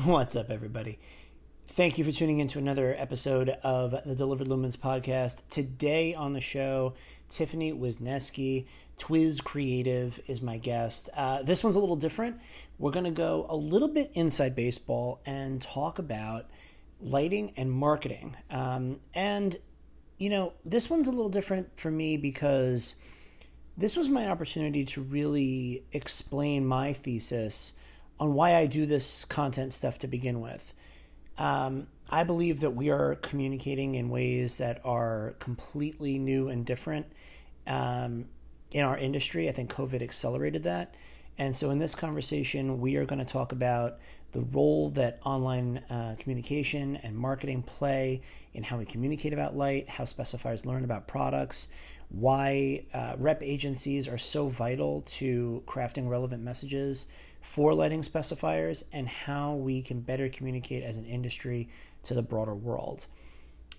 What's up, everybody? Thank you for tuning in to another episode of the Delivered Lumens podcast. Today on the show, Tiffany Wisnieski, Twiz Creative, is my guest. Uh, this one's a little different. We're going to go a little bit inside baseball and talk about lighting and marketing. Um, and, you know, this one's a little different for me because this was my opportunity to really explain my thesis on why I do this content stuff to begin with. Um, I believe that we are communicating in ways that are completely new and different um, in our industry. I think COVID accelerated that. And so, in this conversation, we are going to talk about the role that online uh, communication and marketing play in how we communicate about light, how specifiers learn about products, why uh, rep agencies are so vital to crafting relevant messages for lighting specifiers, and how we can better communicate as an industry to the broader world.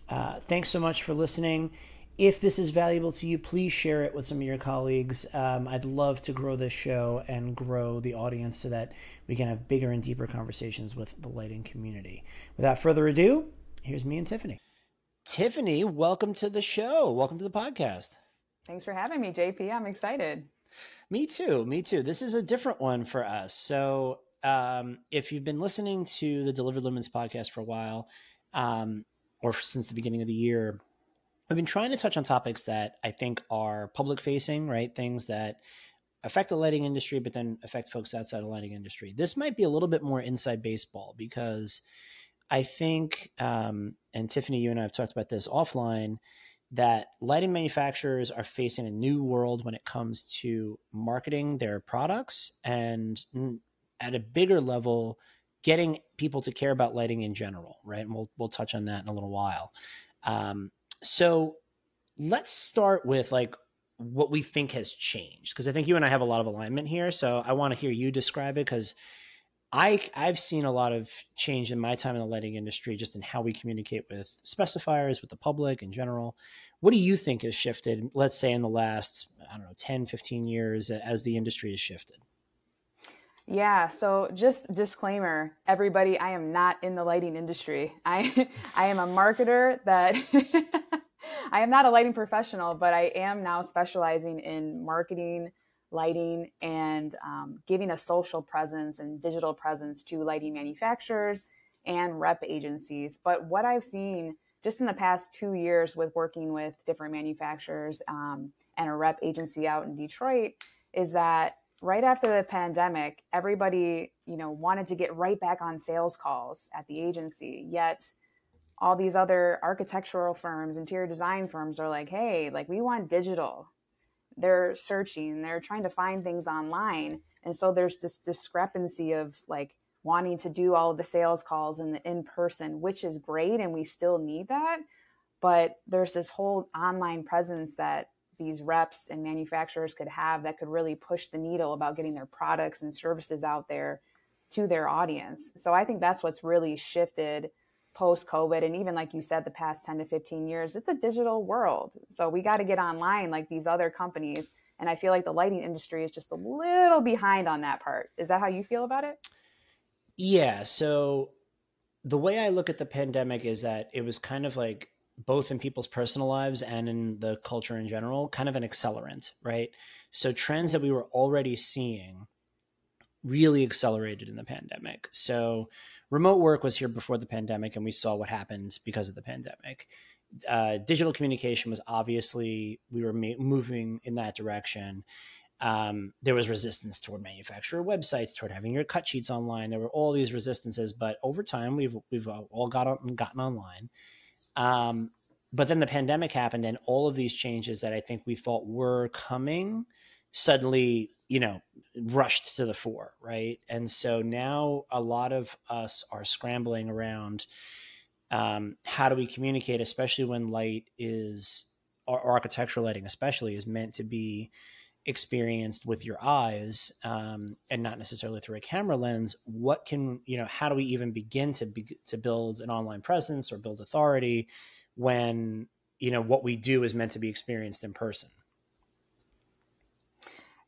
Uh, thanks so much for listening. If this is valuable to you, please share it with some of your colleagues. Um, I'd love to grow this show and grow the audience so that we can have bigger and deeper conversations with the lighting community. Without further ado, here's me and Tiffany. Tiffany, welcome to the show. Welcome to the podcast. Thanks for having me, JP. I'm excited. Me too. Me too. This is a different one for us. So, um, if you've been listening to the Delivered Lumens podcast for a while, um, or since the beginning of the year, I've been trying to touch on topics that I think are public facing, right? Things that affect the lighting industry, but then affect folks outside the lighting industry. This might be a little bit more inside baseball because I think, um, and Tiffany, you and I have talked about this offline that lighting manufacturers are facing a new world when it comes to marketing their products and at a bigger level getting people to care about lighting in general right? And we'll, we'll touch on that in a little while. Um, so let's start with like what we think has changed because i think you and i have a lot of alignment here. So i want to hear you describe it because I I've seen a lot of change in my time in the lighting industry, just in how we communicate with specifiers, with the public in general. What do you think has shifted, let's say in the last, I don't know, 10, 15 years as the industry has shifted? Yeah, so just disclaimer, everybody, I am not in the lighting industry. I I am a marketer that I am not a lighting professional, but I am now specializing in marketing lighting and um, giving a social presence and digital presence to lighting manufacturers and rep agencies. But what I've seen just in the past two years with working with different manufacturers um, and a rep agency out in Detroit is that right after the pandemic, everybody, you know, wanted to get right back on sales calls at the agency. Yet all these other architectural firms, interior design firms are like, hey, like we want digital they're searching, they're trying to find things online. And so there's this discrepancy of like wanting to do all the sales calls and the in person, which is great and we still need that. But there's this whole online presence that these reps and manufacturers could have that could really push the needle about getting their products and services out there to their audience. So I think that's what's really shifted post COVID, and even like you said, the past 10 to 15 years, it's a digital world. So we got to get online like these other companies. And I feel like the lighting industry is just a little behind on that part. Is that how you feel about it? Yeah. So the way I look at the pandemic is that it was kind of like both in people's personal lives and in the culture in general, kind of an accelerant, right? So trends that we were already seeing really accelerated in the pandemic. So remote work was here before the pandemic, and we saw what happened because of the pandemic. Uh, digital communication was obviously we were ma- moving in that direction. Um, there was resistance toward manufacturer websites, toward having your cut sheets online. There were all these resistances, but over time we've we've all got on, gotten online. Um, but then the pandemic happened, and all of these changes that I think we thought were coming suddenly you know rushed to the fore right? And so now a lot of us are scrambling around um, how do we communicate especially when light is or architectural lighting especially is meant to be experienced with your eyes um, and not necessarily through a camera lens what can you know how do we even begin to be, to build an online presence or build authority when you know what we do is meant to be experienced in person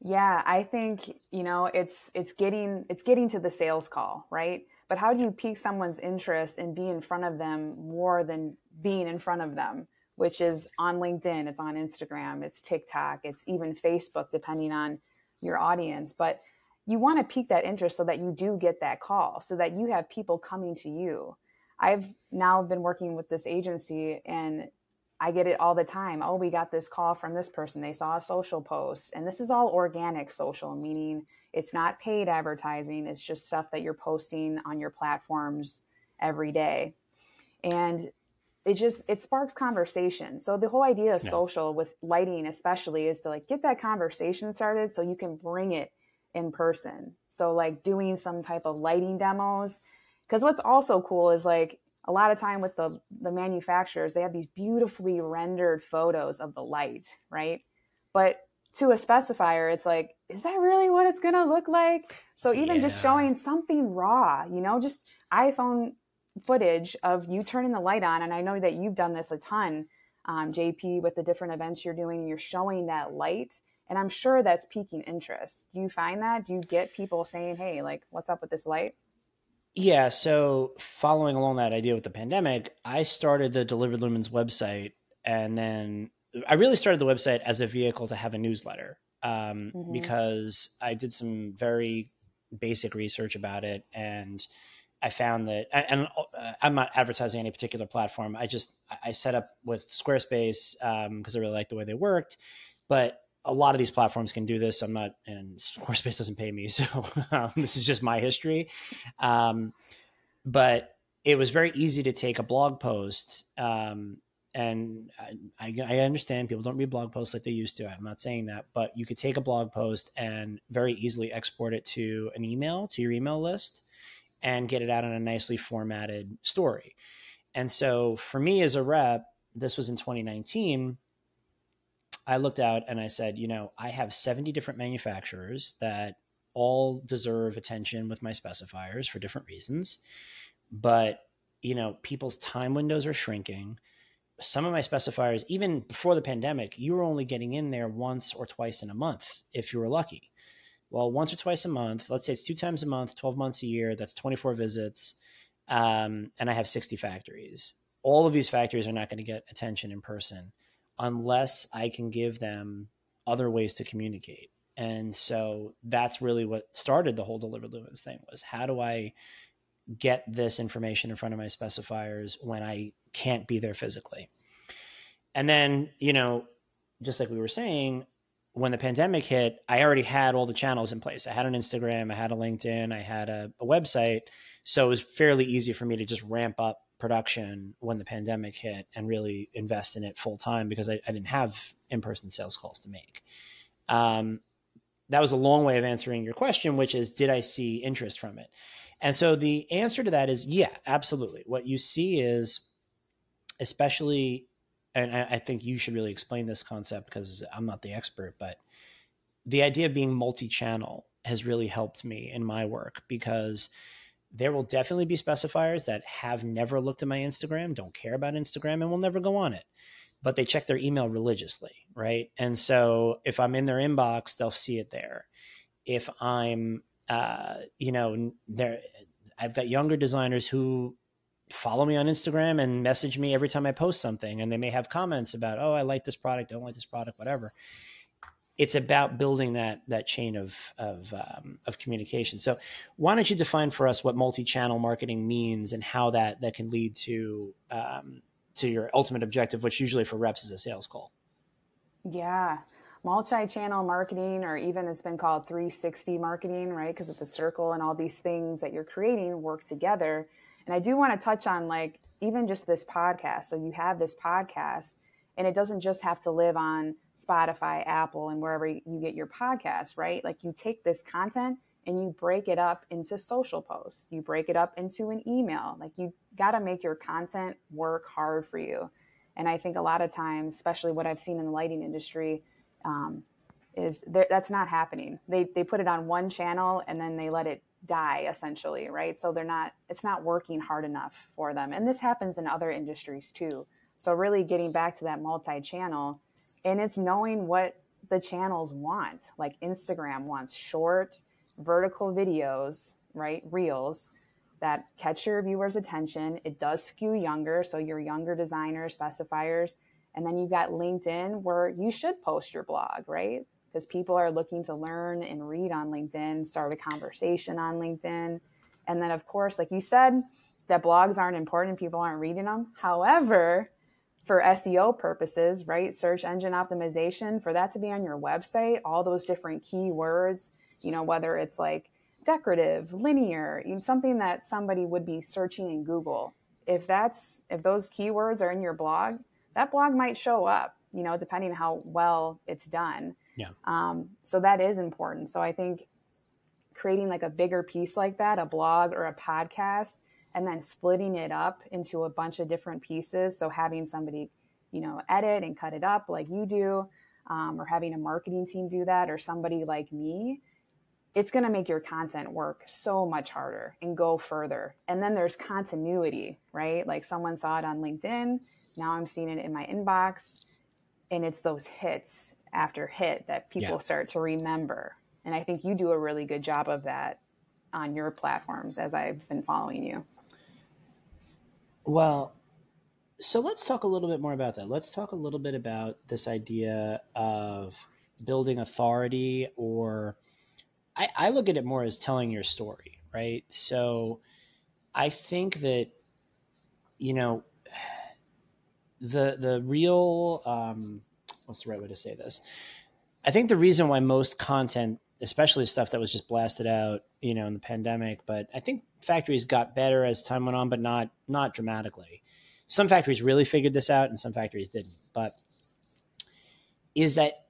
yeah, I think, you know, it's it's getting it's getting to the sales call, right? but how do you pique someone's interest and be in front of them more than being in front of them which is on linkedin it's on instagram it's tiktok it's even facebook depending on your audience but you want to pique that interest so that you do get that call so that you have people coming to you i've now been working with this agency and I get it all the time. Oh, we got this call from this person. They saw a social post. And this is all organic social, meaning it's not paid advertising. It's just stuff that you're posting on your platforms every day. And it just it sparks conversation. So the whole idea of yeah. social with lighting especially is to like get that conversation started so you can bring it in person. So like doing some type of lighting demos because what's also cool is like a lot of time with the the manufacturers they have these beautifully rendered photos of the light right? But to a specifier it's like is that really what it's going to look like? So even yeah. just showing something raw you know just iphone footage of you turning the light on and i know that you've done this a ton um, jp with the different events you're doing and you're showing that light and i'm sure that's piquing interest. Do you find that? Do you get people saying hey like what's up with this light yeah. So following along that idea with the pandemic, I started the Delivered Lumens website, and then I really started the website as a vehicle to have a newsletter um, mm-hmm. because I did some very basic research about it, and I found that, and uh, I'm not advertising any particular platform. I just I set up with Squarespace because um, I really liked the way they worked, but a lot of these platforms can do this. I'm not, and Squarespace doesn't pay me, so um, this is just my history. Um, but it was very easy to take a blog post, um, and I, I, understand people don't read blog posts like they used to. I'm not saying that, but you could take a blog post and very easily export it to an email to your email list, and get it out in a nicely formatted story. And so, for me as a rep, this was in 2019 I looked out and I said, you know, I have 70 different manufacturers that all deserve attention with my specifiers for different reasons. But, you know, people's time windows are shrinking. Some of my specifiers, even before the pandemic, you were only getting in there once or twice in a month if you were lucky. Well, once or twice a month, let's say it's two times a month, 12 months a year, that's 24 visits. Um, and I have 60 factories. All of these factories are not going to get attention in person unless I can give them other ways to communicate. And so that's really what started the whole delivered lumens thing was how do I get this information in front of my specifiers when I can't be there physically? And then, you know, just like we were saying, when the pandemic hit, I already had all the channels in place. I had an Instagram, I had a LinkedIn, I had a, a website. So it was fairly easy for me to just ramp up production when the pandemic hit and really invest in it full time because I, I, didn't have in person sales calls to make. Um, that was a long way of answering your question, which is, did I see interest from it? And so the answer to that is, yeah, absolutely. What you see is, especially, and I, I think you should really explain this concept because I'm not the expert, but the idea of being multi channel has really helped me in my work because there will definitely be specifiers that have never looked at my Instagram, don't care about Instagram, and will never go on it. But they check their email religiously, right? And so if I'm in their inbox, they'll see it there. If I'm, uh, you know, there, I've got younger designers who follow me on Instagram and message me every time I post something, and they may have comments about, oh, I like this product, don't like this product, whatever it's about building that that chain of of, um, of communication. So, why don't you define for us what multi-channel marketing means and how that that can lead to um, to your ultimate objective, which usually for reps is a sales call. Yeah, multi-channel marketing, or even it's been called 360 marketing, right? Because it's a circle, and all these things that you're creating work together. And I do want to touch on like even just this podcast. So you have this podcast, and it doesn't just have to live on Spotify, Apple, and wherever you get your podcasts, right? Like you take this content and you break it up into social posts, you break it up into an email. Like you got to make your content work hard for you. And I think a lot of times, especially what I've seen in the lighting industry, um, is that's not happening. They they put it on one channel and then they let it die essentially, right? So they're not it's not working hard enough for them. And this happens in other industries too. So really getting back to that multi-channel and it's knowing what the channels want. Like Instagram wants short, vertical videos, right? Reels that catch your viewers' attention. It does skew younger, so your younger designers, specifiers. And then you've got LinkedIn where you should post your blog, right? Because people are looking to learn and read on LinkedIn, start a conversation on LinkedIn. And then, of course, like you said, that blogs aren't important, people aren't reading them. However, for SEO purposes, right? Search engine optimization, for that to be on your website, all those different keywords, you know, whether it's like decorative, linear, you know, something that somebody would be searching in Google. If that's if those keywords are in your blog, that blog might show up, you know, depending how well it's done. Yeah. Um, so that is important. So I think creating like a bigger piece like that, a blog or a podcast, and then splitting it up into a bunch of different pieces. So having somebody, you know, edit and cut it up like you do, um, or having a marketing team do that, or somebody like me, it's going to make your content work so much harder and go further. And then there's continuity, right? Like someone saw it on LinkedIn. Now I'm seeing it in my inbox. And it's those hits after hit that people yeah. start to remember. And I think you do a really good job of that on your platforms as I've been following you. Well, so let's talk a little bit more about that. Let's talk a little bit about this idea of building authority, or I, I look at it more as telling your story, right? So I think that, you know, the the real um, what's the right way to say this? I think the reason why most content especially stuff that was just blasted out, you know, in the pandemic. But I think factories got better as time went on, but not not dramatically. Some factories really figured this out, and some factories didn't. But is that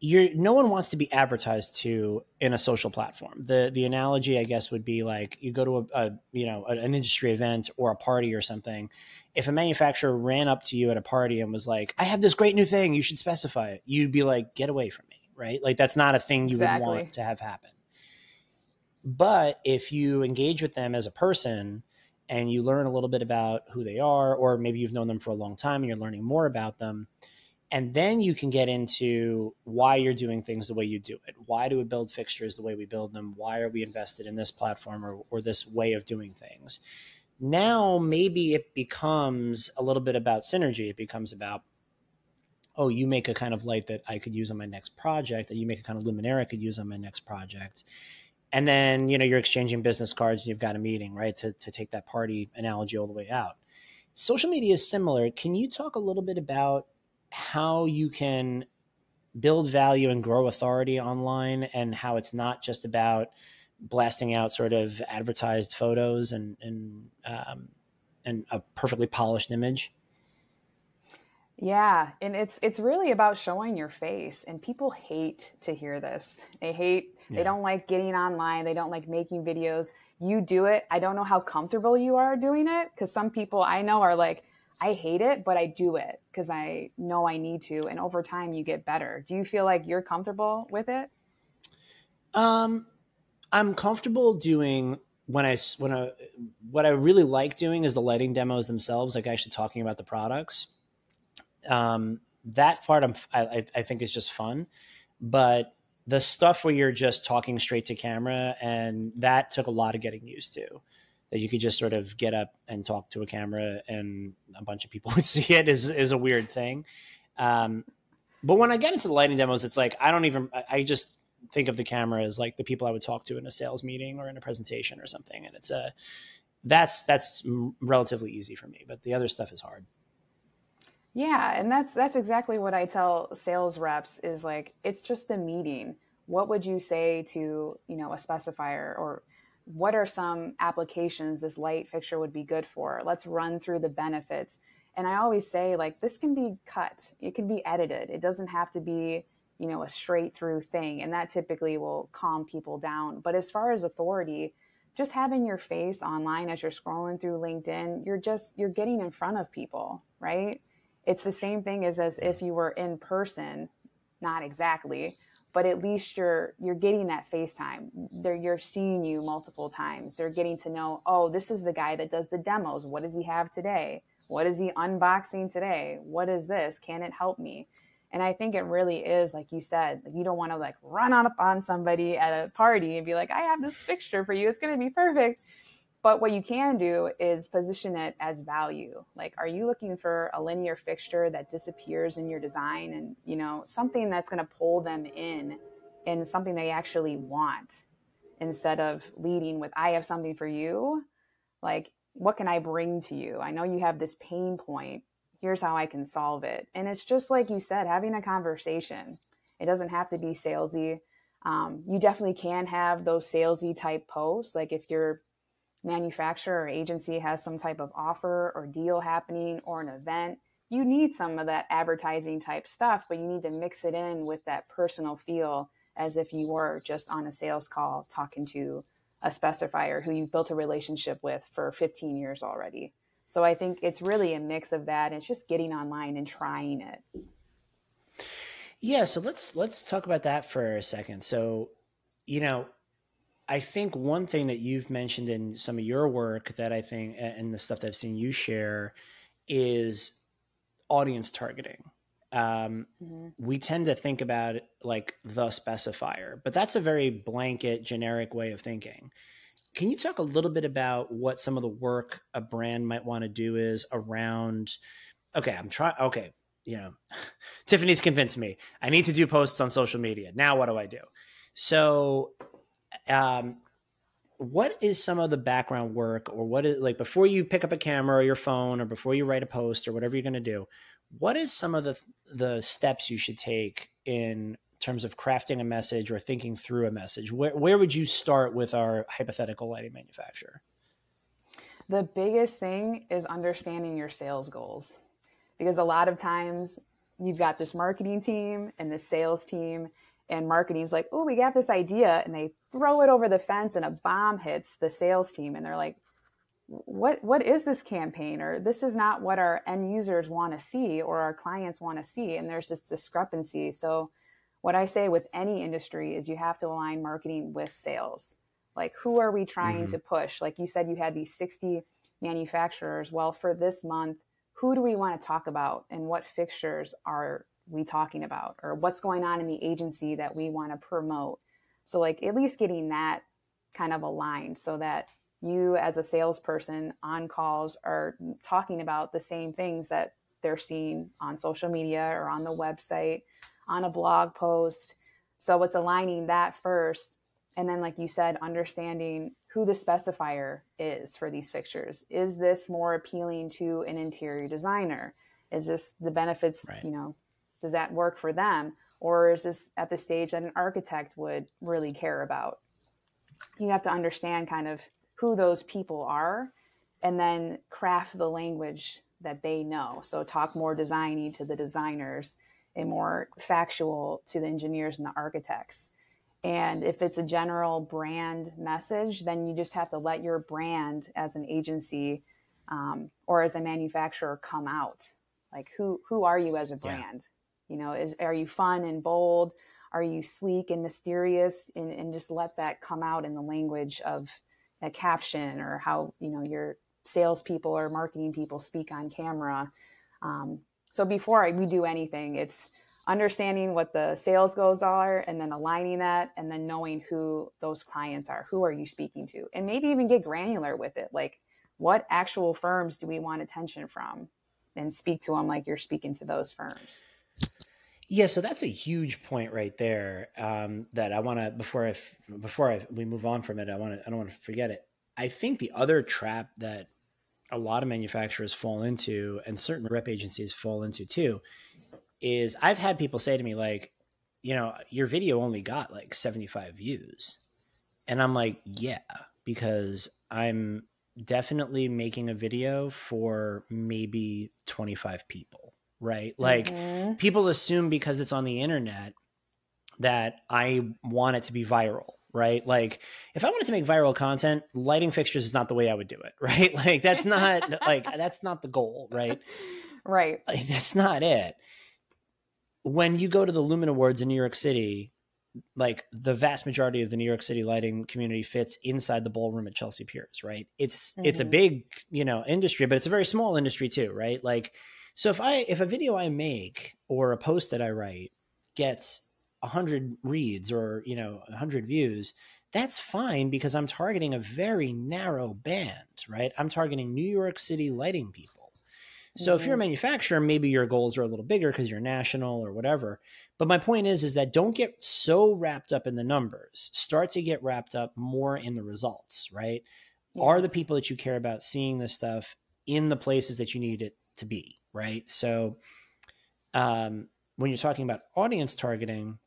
you're no one wants to be advertised to in a social platform. The the analogy, I guess, would be like you go to a, a you know an industry event or a party or something. If a manufacturer ran up to you at a party and was like, "I have this great new thing, you should specify it," you'd be like, "Get away from me." Right? Like that's not a thing you exactly. would want to have happen. But if you engage with them as a person and you learn a little bit about who they are, or maybe you've known them for a long time and you're learning more about them, and then you can get into why you're doing things the way you do it. Why do we build fixtures the way we build them? Why are we invested in this platform or, or this way of doing things? Now, maybe it becomes a little bit about synergy. It becomes about oh, you make a kind of light that I could use on my next project, and you make a kind of luminaire I could use on my next project. And then, you know, you're exchanging business cards and you've got a meeting, right? To, to take that party analogy all the way out. Social media is similar. Can you talk a little bit about how you can build value and grow authority online and how it's not just about blasting out sort of advertised photos and, and, um, and a perfectly polished image? Yeah, and it's it's really about showing your face and people hate to hear this. They hate yeah. they don't like getting online, they don't like making videos. You do it. I don't know how comfortable you are doing it cuz some people I know are like I hate it, but I do it cuz I know I need to and over time you get better. Do you feel like you're comfortable with it? Um I'm comfortable doing when I when I what I really like doing is the lighting demos themselves, like actually talking about the products um, that part I'm, I, I think is just fun, but the stuff where you're just talking straight to camera and that took a lot of getting used to that you could just sort of get up and talk to a camera and a bunch of people would see it is, is a weird thing. Um, but when I get into the lighting demos, it's like, I don't even, I just think of the camera as like the people I would talk to in a sales meeting or in a presentation or something. And it's a, that's, that's relatively easy for me, but the other stuff is hard. Yeah, and that's that's exactly what I tell sales reps is like it's just a meeting. What would you say to, you know, a specifier or what are some applications this light fixture would be good for? Let's run through the benefits. And I always say like this can be cut. It can be edited. It doesn't have to be, you know, a straight through thing and that typically will calm people down. But as far as authority, just having your face online as you're scrolling through LinkedIn, you're just you're getting in front of people, right? It's the same thing as as if you were in person not exactly but at least you're you're getting that FaceTime. They're you're seeing you multiple times. They're getting to know, oh, this is the guy that does the demos. What does he have today? What is he unboxing today? What is this? Can it help me? And I think it really is, like you said, like you don't want to like run on up on somebody at a party and be like, I have this fixture for you. It's gonna be perfect. But what you can do is position it as value. Like, are you looking for a linear fixture that disappears in your design and, you know, something that's going to pull them in and something they actually want instead of leading with, I have something for you. Like, what can I bring to you? I know you have this pain point. Here's how I can solve it. And it's just like you said, having a conversation. It doesn't have to be salesy. Um, you definitely can have those salesy type posts. Like if your manufacturer or agency has some type of offer or deal happening or an event, you need some of that advertising type stuff, but you need to mix it in with that personal feel as if you were just on a sales call talking to a specifier who you've built a relationship with for 15 years already. So I think it's really a mix of that. It's just getting online and trying it. Yeah, so let's let's talk about that for a second. So, you know, I think one thing that you've mentioned in some of your work that I think and the stuff that I've seen you share is audience targeting. Um, mm-hmm. We tend to think about it like the specifier, but that's a very blanket, generic way of thinking. Can you talk a little bit about what some of the work a brand might want to do is around? Okay, I'm trying. Okay, you know, Tiffany's convinced me. I need to do posts on social media. Now, what do I do? So, um, what is some of the background work, or what is like before you pick up a camera or your phone, or before you write a post or whatever you're going to do? What is some of the the steps you should take in terms of crafting a message or thinking through a message? Where where would you start with our hypothetical lighting manufacturer? The biggest thing is understanding your sales goals because a lot of times you've got this marketing team and this sales team and marketing's like oh we got this idea and they throw it over the fence and a bomb hits the sales team and they're like what what is this campaign? or this is not what our end users want to see or our clients want to see. And there's this discrepancy. So what i say with any industry is you have to align marketing with sales. Like who are we trying mm-hmm. to push? Like you said you had these 60 manufacturers. Well for this month who do we want to talk about and what fixtures are we talking about or what's going on in the agency that we want to promote so like at least getting that kind of aligned so that you as a salesperson on calls are talking about the same things that they're seeing on social media or on the website on a blog post so it's aligning that first and then like you said understanding who the specifier is for these fixtures. Is this more appealing to an interior designer? Is this the benefits, right. you know, does that work for them? Or is this at the stage that an architect would really care about? You have to understand kind of who those people are and then craft the language that they know. So talk more designy to the designers and more factual to the engineers and the architects and if it's a general brand message, then you just have to let your brand as an agency um, or as a manufacturer come out. Like who who are you as a brand? Yeah. You know, is are you fun and bold? Are you sleek and mysterious? And, and just let that come out in the language of a caption or how you know your salespeople or marketing people speak on camera. Um, so before we do anything, it's understanding what the sales goals are and then aligning that and then knowing who those clients are who are you speaking to and maybe even get granular with it like what actual firms do we want attention from and speak to them like you're speaking to those firms yeah so that's a huge point right there um, that i want to before i before I, we move on from it i want to i don't want to forget it i think the other trap that a lot of manufacturers fall into and certain rep agencies fall into too is I've had people say to me like, you know, your video only got like 75 views. And I'm like, yeah, because I'm definitely making a video for maybe 25 people, right? Like mm-hmm. people assume because it's on the internet that I want it to be viral, right? Like if I wanted to make viral content, lighting fixtures is not the way I would do it, right? Like that's not like that's not the goal, right? Right. Like, that's not it when you go to the Lumen Awards in New York City, like the vast majority of the New York City lighting community fits inside the ballroom at Chelsea Piers, right? It's mm-hmm. it's a mm-hmm. big, you know, industry, but it's a very small industry too, right? Like so if I if a video I make or a post that I write gets 100 reads or, you know, 100 views, that's fine because I'm targeting a very narrow band, right? I'm targeting New York City lighting people. So mm-hmm. if you're a mm-hmm. manufacturer, maybe your goals are a little bigger because you're national or whatever. But my point is, is that don't get so wrapped up in the numbers. Start to get wrapped up more in the results, right? Yes. Are the people that you care about seeing this stuff in the places that you need it to be, right? So um, when you're talking about audience targeting,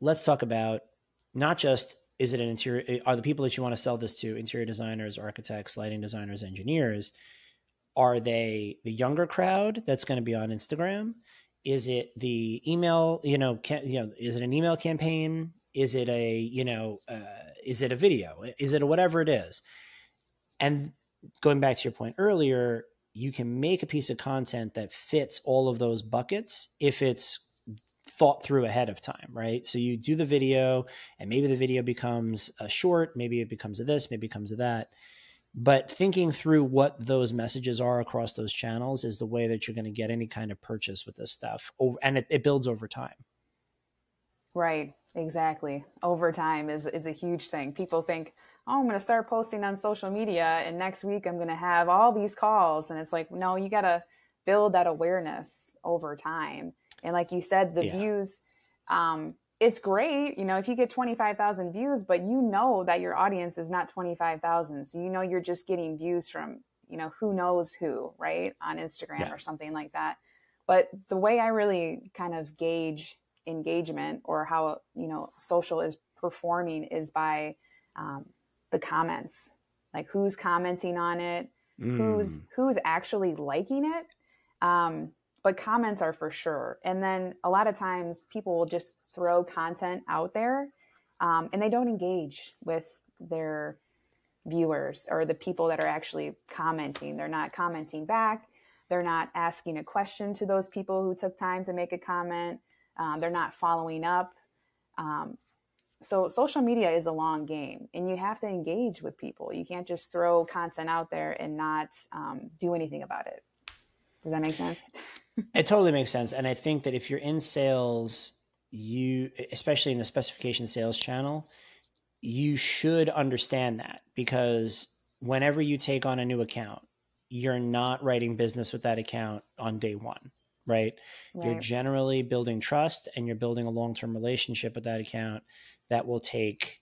let's talk about not just is it an interior are the people that you want to sell this to interior designers architects lighting designers engineers are they the younger crowd that's going to be on instagram? Is it the email you know can, you know is it an email campaign? Is it a you know uh, is it a video? Is it a whatever it is? And going back to your point earlier you can make a piece of content that fits all of those buckets if it's thought through ahead of time, right? So you do the video, and maybe the video becomes a short, maybe it becomes a this, maybe it becomes a that. But thinking through what those messages are across those channels is the way that you're going to get any kind of purchase with this stuff. And it, it builds over time. Right, exactly. Over time is, is a huge thing. People think, oh, I'm going to start posting on social media, and next week I'm going to have all these calls. And it's like, no, you got to build that awareness over time and like you said, the yeah. views, um, it's great, you know, if you get 25,000 views, but you know that your audience is not 25,000. So you know you're just getting views from, you know, who knows who, right? On Instagram yeah. or something like that. But the way I really kind of gauge engagement or how, you know, social is performing is by um, the comments. Like who's commenting on it, mm. who's who's actually liking it. Um, but comments are for sure. And then a lot of times people will just throw content out there um, and they don't engage with their viewers or the people that are actually commenting. They're not commenting back. They're not asking a question to those people who took time to make a comment. Um, they're not following up. Um, so social media is a long game and you have to engage with people. You can't just throw content out there and not um, do anything about it. Does that make sense? it totally makes sense. And I think that if you're in sales, you, especially in the specification sales channel, you should understand that because whenever you take on a new account, you're not writing business with that account on day one, right? right. You're generally building trust and you're building a long term relationship with that account that will take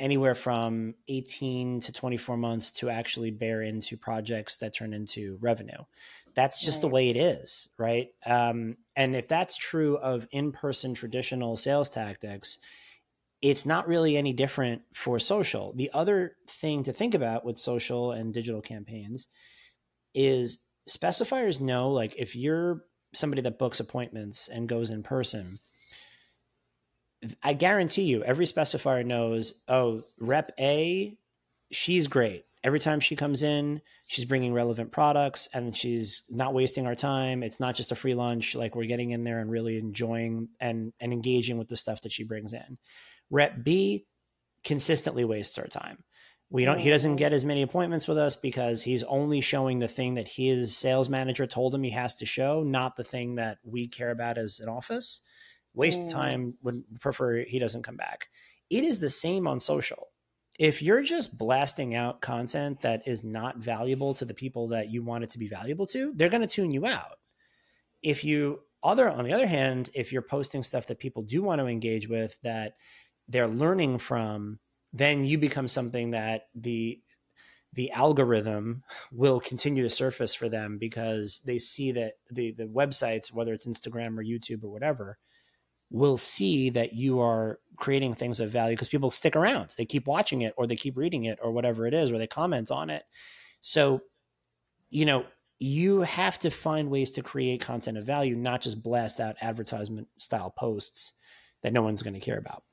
anywhere from 18 to 24 months to actually bear into projects that turn into revenue. That's just right. the way it is right? Um, and if that's true of in-person traditional sales tactics it's not really any different for social. The other thing to think about with social and digital campaigns is specifiers know like if you're somebody that books appointments and goes in person i guarantee you every specifier knows oh rep a she's great every time she comes in, she's bringing relevant products and she's not wasting our time. It's not just a free lunch. Like we're getting in there and really enjoying and, and engaging with the stuff that she brings in. Rep B consistently wastes our time. We don't, he doesn't get as many appointments with us because he's only showing the thing that his sales manager told him he has to show, not the thing that we care about as an office. Waste mm. time would prefer he doesn't come back. It is the same on social if you're just blasting out content that is not valuable to the people that you want it to be valuable to, they're going to tune you out. If you other on the other hand, if you're posting stuff that people do want to engage with that they're learning from, then you become something that the the algorithm will continue to surface for them because they see that the the websites, whether it's Instagram or YouTube or whatever, will see that you are creating things of value because people stick around. They keep watching it or they keep reading it or whatever it is, or they comment on it. So, you know, you have to find ways to create content of value, not just blast out advertisement style posts that no one's going to care about.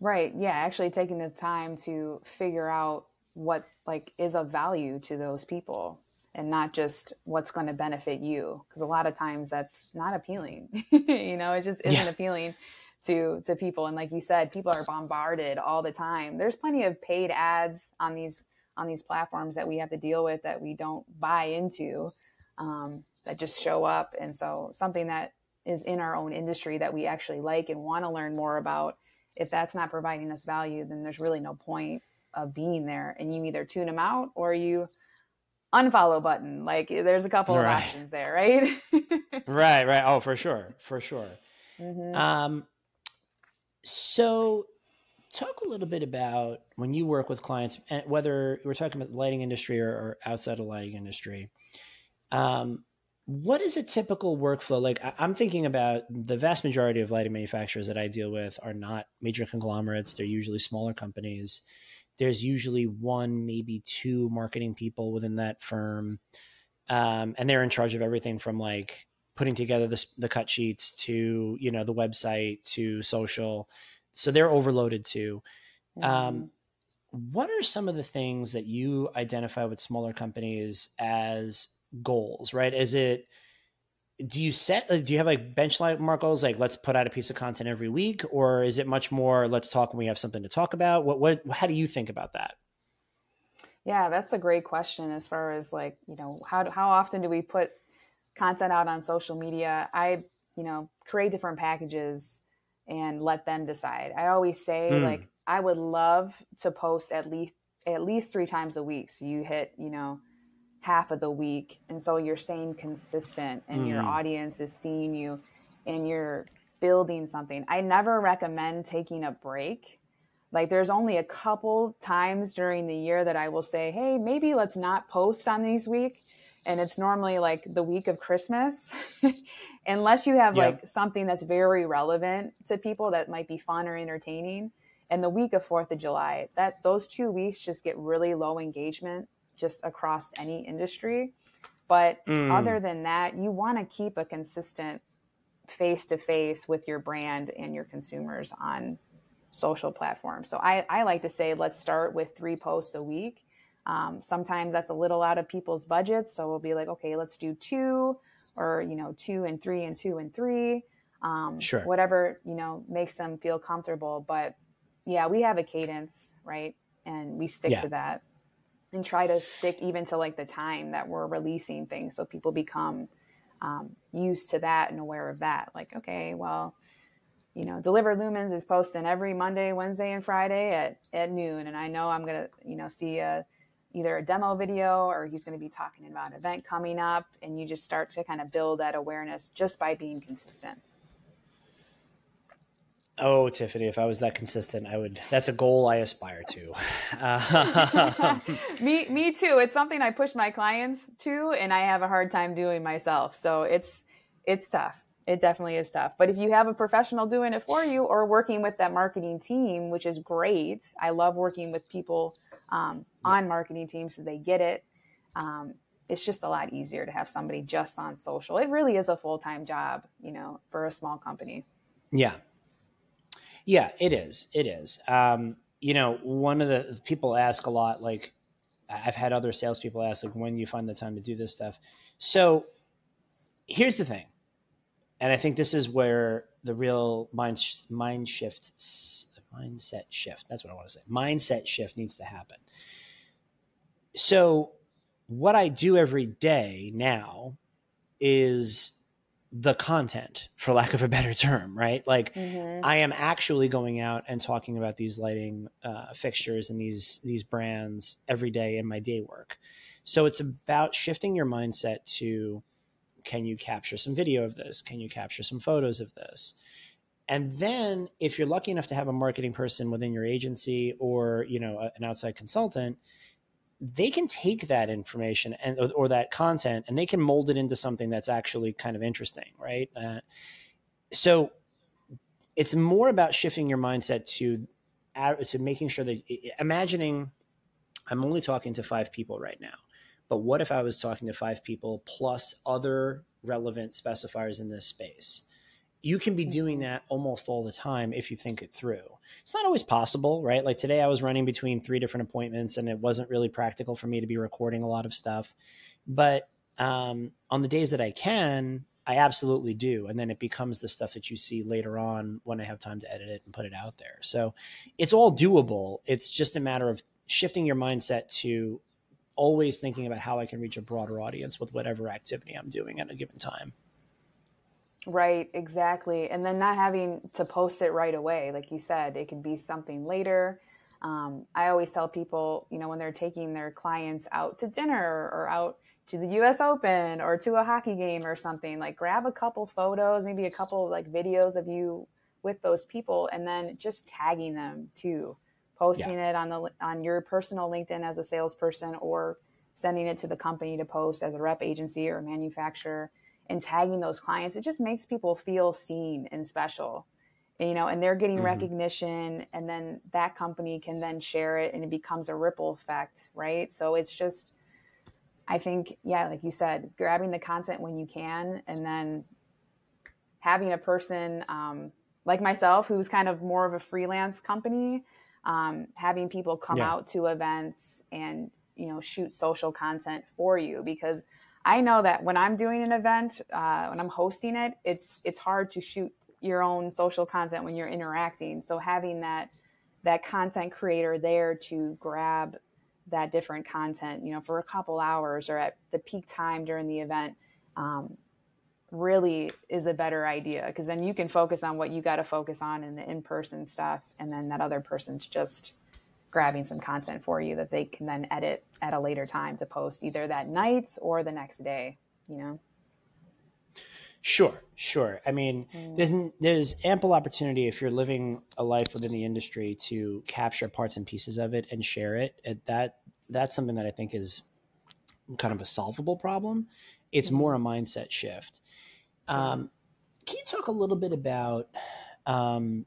Right. Yeah. Actually taking the time to figure out what like is of value to those people and not just what's going to benefit you because a lot of times that's not appealing you know it just isn't yeah. appealing to to people and like you said people are bombarded all the time there's plenty of paid ads on these on these platforms that we have to deal with that we don't buy into um, that just show up and so something that is in our own industry that we actually like and want to learn more about if that's not providing us value, then there's really no point of being there. And you either tune them out or you unfollow button. Like there's a couple right. of options there, right? right, right. Oh, for sure, for sure. Mm-hmm. Um, so talk a little bit about when you work with clients, whether we're talking about the lighting industry or, or outside of the lighting industry. Um, what is a typical workflow like i'm thinking about the vast majority of lighting manufacturers that i deal with are not major conglomerates they're usually smaller companies there's usually one maybe two marketing people within that firm um, and they're in charge of everything from like putting together the, the cut sheets to you know the website to social so they're overloaded too mm-hmm. um, what are some of the things that you identify with smaller companies as goals, right? Is it do you set do you have like benchmark goals like let's put out a piece of content every week or is it much more let's talk when we have something to talk about? What what how do you think about that? Yeah that's a great question as far as like you know how how often do we put content out on social media? I you know create different packages and let them decide. I always say mm. like i would love to post at least at least three times a week. So you hit you know half of the week. And so you're staying consistent and mm. your audience is seeing you and you're building something. I never recommend taking a break. Like there's only a couple times during the year that I will say, "Hey, maybe let's not post on these week." And it's normally like the week of Christmas. Unless you have yep. like something that's very relevant to people that might be fun or entertaining. And the week of 4th of July, that those 2 weeks just get really low engagement just across any industry. But mm. other than that, you want to keep a consistent face to face with your brand and your consumers on social platforms. So I, I like to say, let's start with three posts a week. Um, sometimes that's a little out of people's budgets. So we'll be like, okay, let's do two or, you know, two and three and two and three. Um, sure. Whatever, you know, makes them feel comfortable. But yeah, we have a cadence, right? And we stick yeah. to that and try to stick even to like the time that we're releasing things so people become um, used to that and aware of that. Like okay well you know deliver lumens is posting every monday wednesday and friday at, at noon and i know i'm gonna you know see a either a demo video or he's going to be talking about an event coming up and you just start to kind of build that awareness just by being consistent Oh, Tiffany, if I was that consistent, I would. That's a goal I aspire to. Uh, me, me too. It's something I push my clients to, and I have a hard time doing myself. So it's it's tough. It definitely is tough. But if you have a professional doing it for you, or working with that marketing team, which is great. I love working with people um, on marketing teams so they get it. Um, it's just a lot easier to have somebody just on social. It really is a full time job, you know, for a small company. Yeah, yeah, it is. It is. Um, you know, one of the people ask a lot, like I've had other salespeople ask, like, when do you find the time to do this stuff? So here's the thing. And I think this is where the real mind, mind shift, mindset shift, that's what I want to say, mindset shift needs to happen. So what I do every day now is the content for lack of a better term right? Like mm-hmm. i am actually going out and talking about these lighting uh, fixtures and these these brands every day in my day work. So it's about shifting your mindset to can you capture some video of this? Can you capture some photos of this? And then if you're lucky enough to have a marketing person within your agency or you know an outside consultant they can take that information and or, or, that content and they can mold it into something that's actually kind of interesting right? Uh, so it's more about shifting your mindset to to making sure that imagining i'm only talking to five people right now but what if i was talking to five people plus other relevant specifiers in this space you can be doing that almost all the time if you think it through. It's not always possible, right? Like today, I was running between three different appointments, and it wasn't really practical for me to be recording a lot of stuff. But um, on the days that I can, I absolutely do. And then it becomes the stuff that you see later on when I have time to edit it and put it out there. So it's all doable. It's just a matter of shifting your mindset to always thinking about how I can reach a broader audience with whatever activity I'm doing at a given time. Right, exactly. And then not having to post it right away. Like you said, it could be something later. Um, I always tell people, you know, when they're taking their clients out to dinner or out to the US Open or to a hockey game or something, like grab a couple photos, maybe a couple like videos of you with those people and then just tagging them too. Posting yeah. it on the on your personal LinkedIn as a salesperson or sending it to the company to post as a rep agency or a manufacturer and tagging those clients, it just makes people feel seen and special. You know, and they're getting mm-hmm. recognition and then that company can then share it and it becomes a ripple effect, right? So it's just I think, yeah, like you said, grabbing the content when you can and then having a person um, like myself who's kind of more of a freelance company, um, having people come yeah. out to events and, you know, shoot social content for you because I know that when I'm doing an event, uh, when I'm hosting it, it's it's hard to shoot your own social content when you're interacting. So having that that content creator there to grab that different content, you know, for a couple hours or at the peak time during the event, um, really is a better idea because then you can focus on what you got to focus on in the in-person stuff, and then that other person's just grabbing some content for you that they can then edit at a later time to post either that night or the next day you know? Sure sure. I mean mm. there's there's ample opportunity if you're living a life within the industry to capture parts and pieces of it and share it. That that's something that i think is kind of a solvable problem. It's mm. more a mindset shift. Um, can you talk a little bit about um,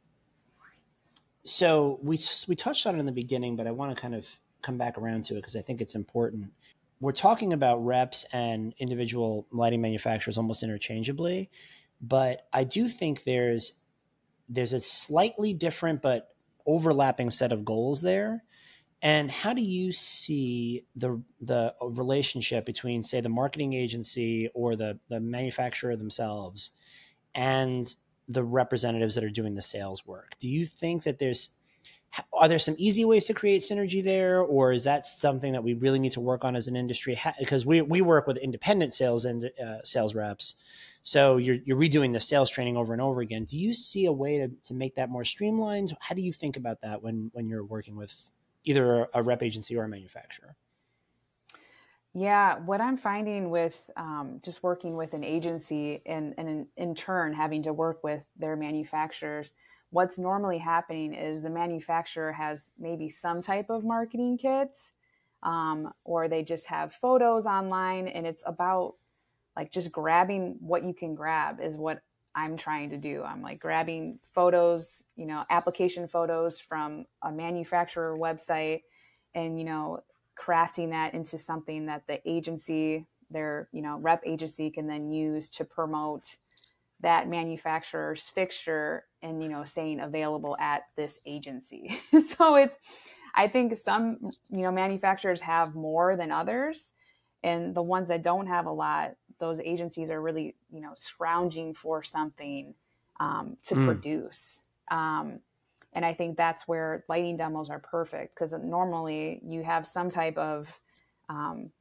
so we we touched on it in the beginning, but I want to kind of come back around to it because I think it's important. We're talking about reps and individual lighting manufacturers almost interchangeably, but I do think there's there's a slightly different but overlapping set of goals there. And how do you see the the uh, relationship between, say, the marketing agency or the the manufacturer themselves and the representatives that are doing the sales work. Do you think that there's are there some easy ways to create synergy there, or is that something that we really need to work on as an industry? Because we we work with independent sales and uh, sales reps, so you're you're redoing the sales training over and over again. Do you see a way to to make that more streamlined? How do you think about that when when you're working with either a rep agency or a manufacturer? Yeah, what I'm finding with um, just working with an agency and, and in, turn having to work with their manufacturers, what's normally happening is the manufacturer has maybe some type of marketing kits um, or they just have photos online and it's about like just grabbing what you can grab is what I'm trying to do. I'm like grabbing photos, you know, application photos from a manufacturer website and, you know, crafting that into something that the agency, their you know rep agency, can then use to promote that manufacturer's fixture and you know saying available at this agency. so it's I think some you know manufacturers have more than others and the ones that don't have a lot those agencies are really you know scrounging for something um, to mm. produce um, and I think that's where lighting demos are perfect because normally you have some type of, um,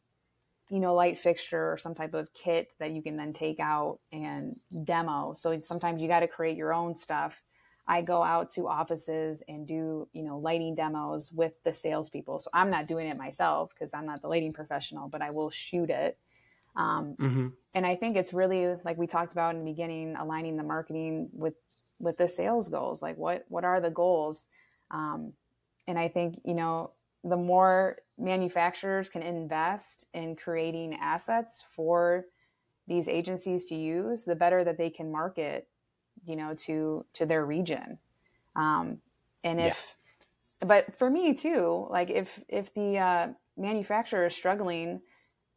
you know, light fixture or some type of kit that you can then take out and demo. So sometimes you got to create your own stuff. I go out to offices and do, you know, lighting demos with the salespeople. So I'm not doing it myself because I'm not the lighting professional, but I will shoot it. Um, mm-hmm. And I think it's really like we talked about in the beginning, aligning the marketing with with the sales goals like what what are the goals? Um, and i think you know the more manufacturers can invest in creating assets for these agencies to use the better that they can market you know to to their region. Um, and if yeah. but for me too like if if the uh, manufacturer is struggling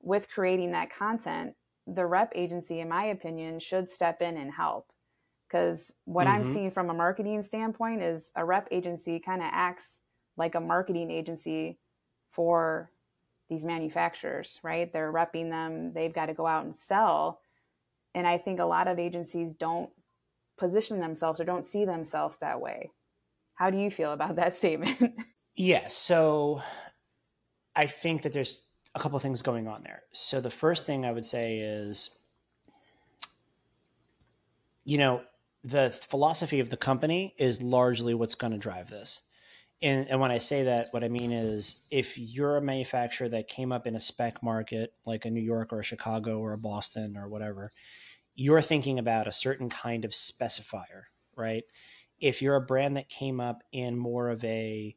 with creating that content the rep agency in my opinion should step in and help because what mm-hmm. I'm seeing from a marketing standpoint is a rep agency kind of acts like a marketing agency for these manufacturers, right? They're repping them, they've got to go out and sell. And I think a lot of agencies don't position themselves or don't see themselves that way. How do you feel about that statement? yeah, so I think that there's a couple things going on there. So the first thing I would say is you know, the philosophy of the company is largely what's going to drive this. And, and when I say that, what I mean is if you're a manufacturer that came up in a spec market like a New York or a Chicago or a Boston or whatever, you're thinking about a certain kind of specifier, right? If you're a brand that came up in more of a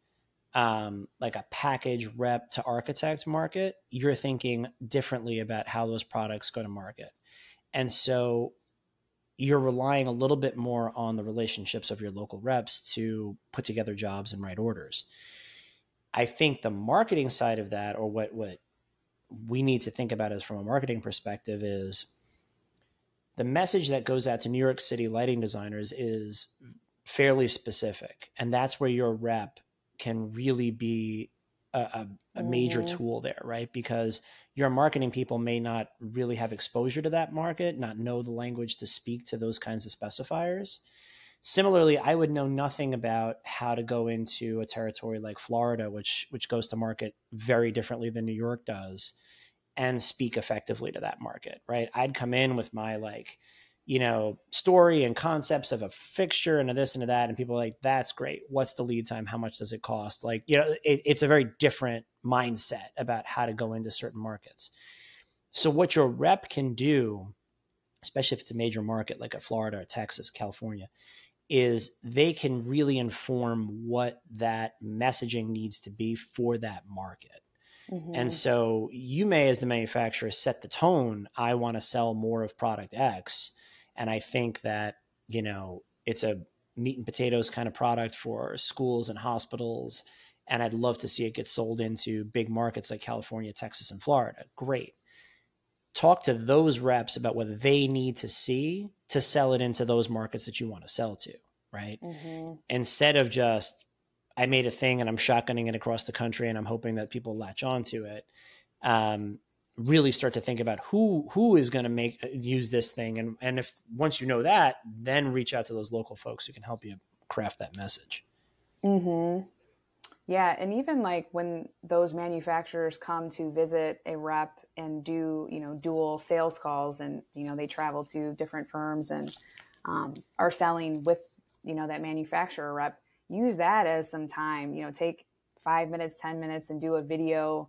um, like a package rep to architect market, you're thinking differently about how those products go to market. And so you're relying a little bit more on the relationships of your local reps to put together jobs and write orders. I think the marketing side of that, or what what we need to think about is from a marketing perspective, is the message that goes out to New York City lighting designers is fairly specific, and that's where your rep can really be a, a, a major mm-hmm. tool there, right? Because your marketing people may not really have exposure to that market, not know the language to speak to those kinds of specifiers. Similarly, I would know nothing about how to go into a territory like Florida, which which goes to market very differently than New York does, and speak effectively to that market, right? I'd come in with my like, you know, story and concepts of a fixture and a this and a that, and people are like, "That's great. What's the lead time? How much does it cost?" Like, you know, it, it's a very different mindset about how to go into certain markets. So, what your rep can do, especially if it's a major market like a Florida or Texas, California, is they can really inform what that messaging needs to be for that market. Mm-hmm. And so you may, as the manufacturer, set the tone. I want to sell more of product X. And I think that, you know, it's a meat and potatoes kind of product for schools and hospitals and I'd love to see it get sold into big markets like California, Texas, and Florida. Great. Talk to those reps about what they need to see to sell it into those markets that you want to sell to, right? Mm-hmm. Instead of just, I made a thing and I'm shotgunning it across the country and I'm hoping that people latch on to it. Um, really start to think about who who is going to make use this thing. And and if once you know that then reach out to those local folks who can help you craft that message. Mm-hmm. Yeah, and even like when those manufacturers come to visit a rep and do, you know, dual sales calls and, you know, they travel to different firms and um, are selling with, you know, that manufacturer rep, use that as some time, you know, take five minutes, 10 minutes and do a video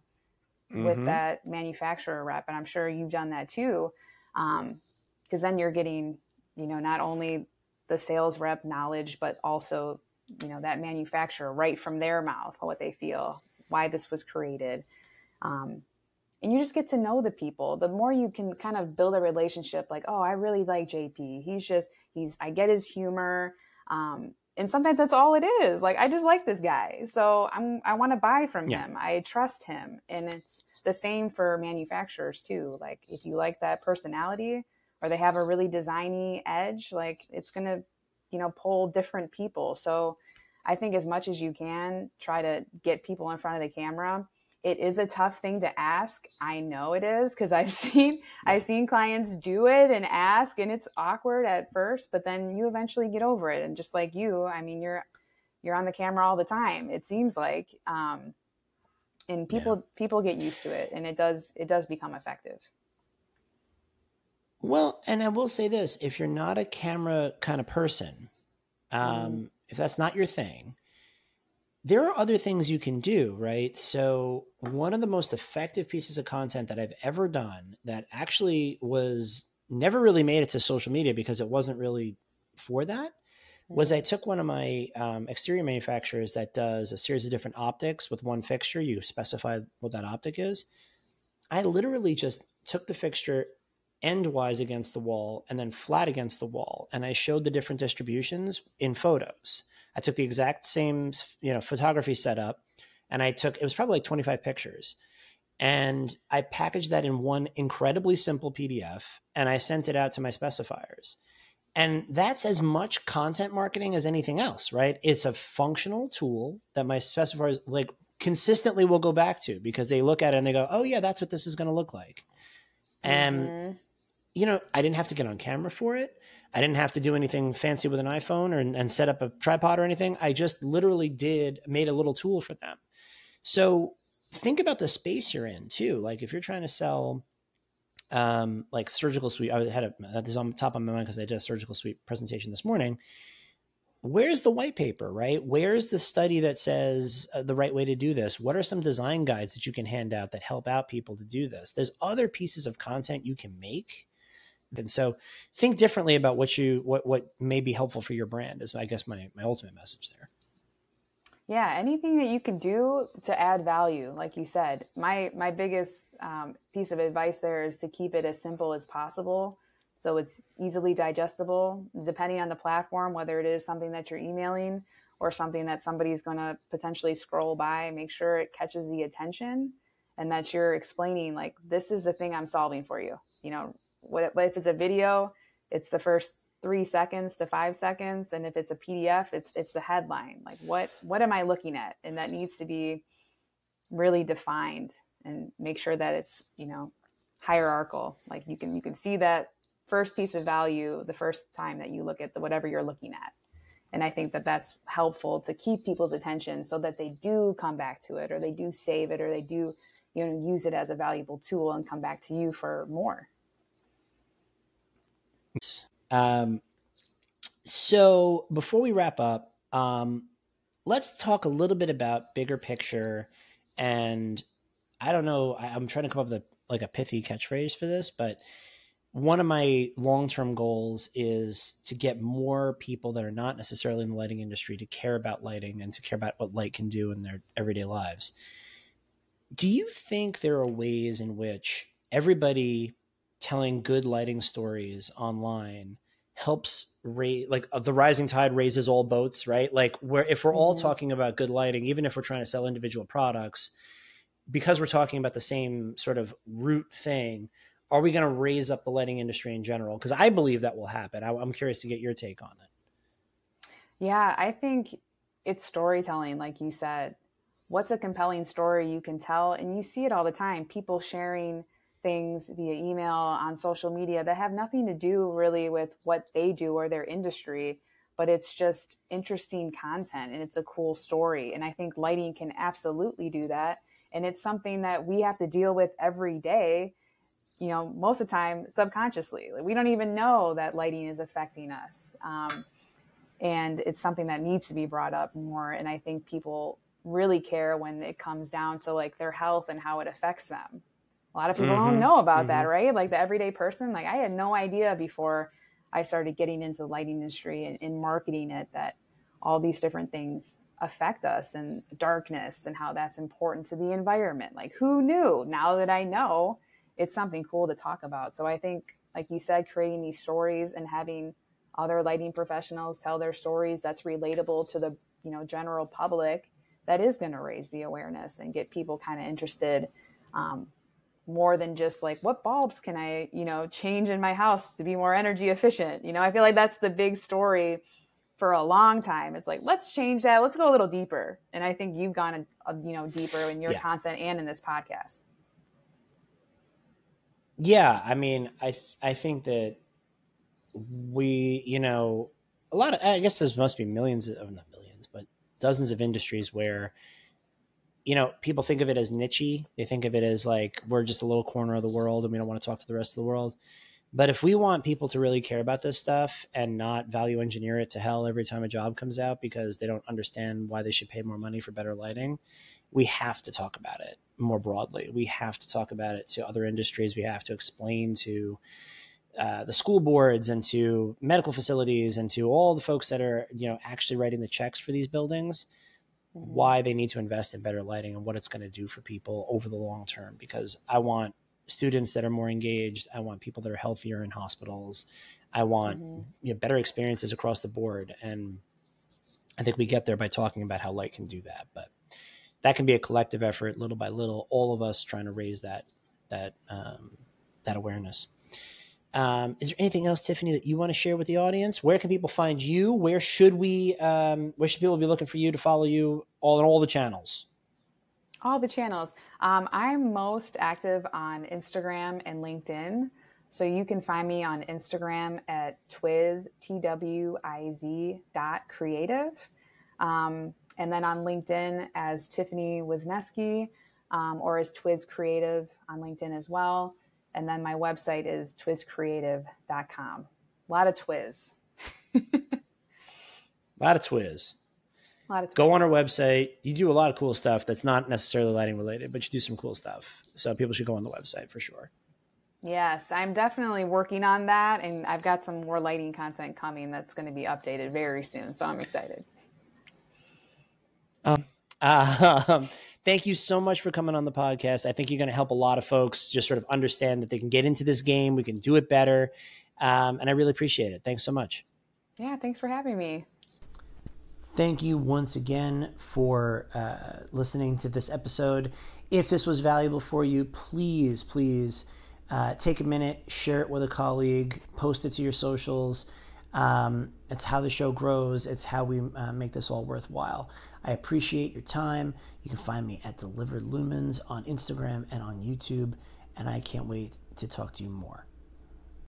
mm-hmm. with that manufacturer rep. And I'm sure you've done that too. Um, cause then you're getting, you know, not only the sales rep knowledge, but also you know that manufacturer right from their mouth what they feel why this was created um, and you just get to know the people the more you can kind of build a relationship like oh i really like jp he's just he's i get his humor um, and sometimes that's all it is like i just like this guy so i'm i want to buy from yeah. him i trust him and it's the same for manufacturers too like if you like that personality or they have a really designy edge like it's going to you know pull different people so i think as much as you can try to get people in front of the camera it is a tough thing to ask i know it is because i've seen i've seen clients do it and ask and it's awkward at first but then you eventually get over it and just like you i mean you're you're on the camera all the time it seems like um, and people yeah. people get used to it and it does it does become effective well, and I will say this: if you're not a camera kind of person, um, mm. if that's not your thing, there are other things you can do, right? So, one of the most effective pieces of content that I've ever done that actually was never really made it to social media because it wasn't really for that was mm. I took one of my um, exterior manufacturers that does a series of different optics with one fixture. You specify what that optic is. I literally just took the fixture, endwise against the wall and then flat against the wall. And I showed the different distributions in photos. I took the exact same, you know, photography setup and I took, it was probably like 25 pictures. And I packaged that in one incredibly simple PDF and I sent it out to my specifiers. And that's as much content marketing as anything else, right? It's a functional tool that my specifiers like consistently will go back to because they look at it and they go, oh, yeah, that's what this is going to look like. And mm-hmm you know, I didn't have to get on camera for it. I didn't have to do anything fancy with an iPhone or and set up a tripod or anything. I just literally did made a little tool for them. So think about the space you're in too. Like if you're trying to sell um, like surgical suite. I had a, this is on top of my mind because I did a surgical suite presentation this morning. Where's the white paper, right? Where's the study that says uh, the right way to do this? What are some design guides that you can hand out that help out people to do this? There's other pieces of content you can make. And so think differently about what you what what may be helpful for your brand is I guess my my ultimate message there. Yeah, anything that you can do to add value, like you said. My my biggest um, piece of advice there is to keep it as simple as possible so it's easily digestible depending on the platform whether it is something that you're emailing or something that somebody's going to potentially scroll by make sure it catches the attention and that you're explaining like this is the thing i'm solving for you you know what if it's a video it's the first three seconds to five seconds. And if it's a pdf it's it's the headline. Like what what am i looking at? And that needs to be really defined and make sure that it's you know hierarchical. Like you can you can see that first piece of value the first time that you look at the, whatever you're looking at. And i think that that's helpful to keep people's attention so that they do come back to it or they do save it or they do you know use it as a valuable tool and come back to you for more um, so before we wrap up um, let's talk a little bit about bigger picture and I don't know. I, am trying to come up with a, like a pithy catchphrase for this, but one of my long term goals is to get more people that are not necessarily in the lighting industry to care about lighting and to care about what light can do in their everyday lives. Do you think there are ways in which everybody telling good lighting stories online helps raise like uh, the rising tide raises all boats right like where if we're all mm-hmm. talking about good lighting even if we're trying to sell individual products because we're talking about the same sort of root thing, are we going to raise up the lighting industry in general? Because I believe that will happen. I, I'm curious to get your take on it. Yeah, I think it's storytelling, like you said. What's a compelling story you can tell? And you see it all the time people sharing things via email on social media that have nothing to do really with what they do or their industry, but it's just interesting content and it's a cool story. And I think lighting can absolutely do that. And it's something that we have to deal with every day you know most of the time subconsciously. Like, we don't even know that lighting is affecting us um, and it's something that needs to be brought up more. And i think people really care when it comes down to like their health and how it affects them a lot of people mm-hmm. don't know about mm-hmm. that right like the everyday person like i had no idea before i started getting into the lighting industry and, and marketing it that all these different things affect us and darkness and how that's important to the environment. Like, who knew? Now that I know, it's something cool to talk about. So I think, like you said, creating these stories and having other lighting professionals tell their stories that's relatable to the you know general public that is going to raise the awareness and get people kind of interested um, more than just like what bulbs can i you know change in my house to be more energy efficient you know i feel like that's the big story for a long time. It's like let's change that. Let's go a little deeper. And I think you've gone, a, a, you know, deeper in your yeah. content and in this podcast. Yeah, I mean, I I think that we, you know, a lot of I guess there must be millions of not millions, but dozens of industries where you know, people think of it as nichey. They think of it as like we're just a little corner of the world and we don't want to talk to the rest of the world. But if we want people to really care about this stuff and not value engineer it to hell every time a job comes out because they don't understand why they should pay more money for better lighting, we have to talk about it more broadly. We have to talk about it to other industries. We have to explain to uh, the school boards and to medical facilities and to all the folks that are you know actually writing the checks for these buildings. Why they need to invest in better lighting and what it's going to do for people over the long term because i want students that are more engaged. I want people that are healthier in hospitals. I want mm-hmm. you know, better experiences across the board. And I think we get there by talking about how light can do that. But that can be a collective effort, little by little. All of us trying to raise that that um, that awareness. Um, is there anything else, Tiffany, that you want to share with the audience? Where can people find you? Where should we? Um, where should people be looking for you to follow you? All in all the channels. All the channels. Um, I'm most active on Instagram and LinkedIn. So you can find me on Instagram at twiz, T-W-I-Z dot creative. Um, and then on LinkedIn as Tiffany Wisnieski um, or as Twiz Creative on LinkedIn as well. And then my website is twizcreative.com. A lot of twiz. a lot of twiz. A lot of twiz. Go on our website. You do a lot of cool stuff that's not necessarily lighting related, but you do some cool stuff. So people should go on the website for sure. Yes, I'm definitely working on that. And I've got some more lighting content coming that's going to be updated very soon. So I'm excited. Um, um, thank you so much for coming on the podcast. I think you're going to help a lot of folks just sort of understand that they can get into this game, we can do it better. Um, and I really appreciate it. Thanks so much. Yeah, thanks for having me. Thank you once again for uh, listening to this episode. If this was valuable for you, please, please uh, take a minute, share it with a colleague, post it to your socials. Um, it's how the show grows. It's how we uh, make this all worthwhile. I appreciate your time. You can find me at Delivered Lumens on Instagram and on YouTube, and I can't wait to talk to you more.